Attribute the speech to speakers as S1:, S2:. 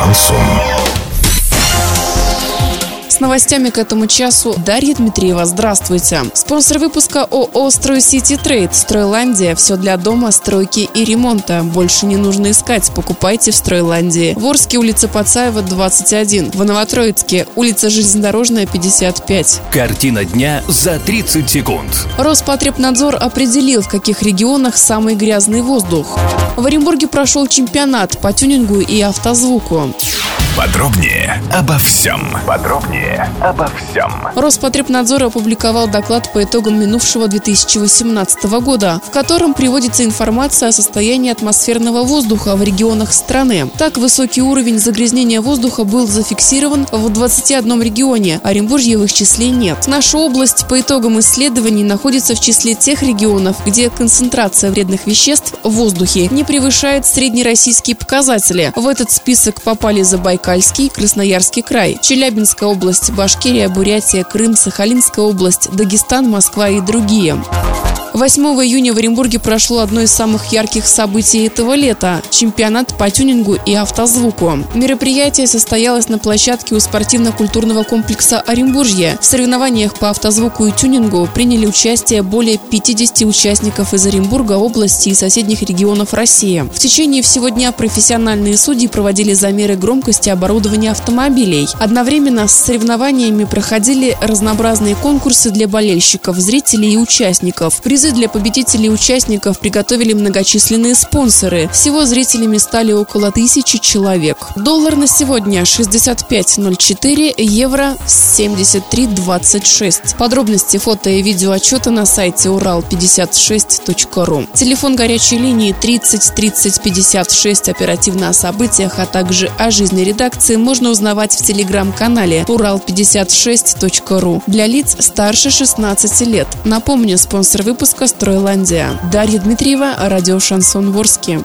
S1: Шансон.
S2: С новостями к этому часу Дарья Дмитриева. Здравствуйте. Спонсор выпуска ООО «Строй Сити Трейд». Стройландия. Все для дома, стройки и ремонта. Больше не нужно искать. Покупайте в Стройландии. В Орске, улица Пацаева, 21. В Новотроицке, улица Железнодорожная, 55.
S3: Картина дня за 30 секунд.
S2: Роспотребнадзор определил, в каких регионах самый грязный воздух. В Оренбурге прошел чемпионат по тюнингу и автозвуку.
S1: Подробнее обо всем. Подробнее обо всем.
S2: Роспотребнадзор опубликовал доклад по итогам минувшего 2018 года, в котором приводится информация о состоянии атмосферного воздуха в регионах страны. Так, высокий уровень загрязнения воздуха был зафиксирован в 21 регионе, Оренбуржье в их числе нет. Наша область по итогам исследований находится в числе тех регионов, где концентрация вредных веществ в воздухе не превышает среднероссийские показатели. В этот список попали Забайкалье, Забайкальский, Красноярский край, Челябинская область, Башкирия, Бурятия, Крым, Сахалинская область, Дагестан, Москва и другие. 8 июня в Оренбурге прошло одно из самых ярких событий этого лета – чемпионат по тюнингу и автозвуку. Мероприятие состоялось на площадке у спортивно-культурного комплекса «Оренбуржье». В соревнованиях по автозвуку и тюнингу приняли участие более 50 участников из Оренбурга, области и соседних регионов России. В течение всего дня профессиональные судьи проводили замеры громкости оборудования автомобилей. Одновременно с соревнованиями проходили разнообразные конкурсы для болельщиков, зрителей и участников. Призы Призы для победителей и участников приготовили многочисленные спонсоры. Всего зрителями стали около тысячи человек. Доллар на сегодня 65.04, евро 73.26. Подробности фото и видео отчета на сайте урал56.ру. Телефон горячей линии 30 30 56 оперативно о событиях, а также о жизни редакции можно узнавать в телеграм-канале урал56.ру для лиц старше 16 лет. Напомню, спонсор выпуска выпуска «Стройландия». Дарья Дмитриева, радио «Шансон Ворске».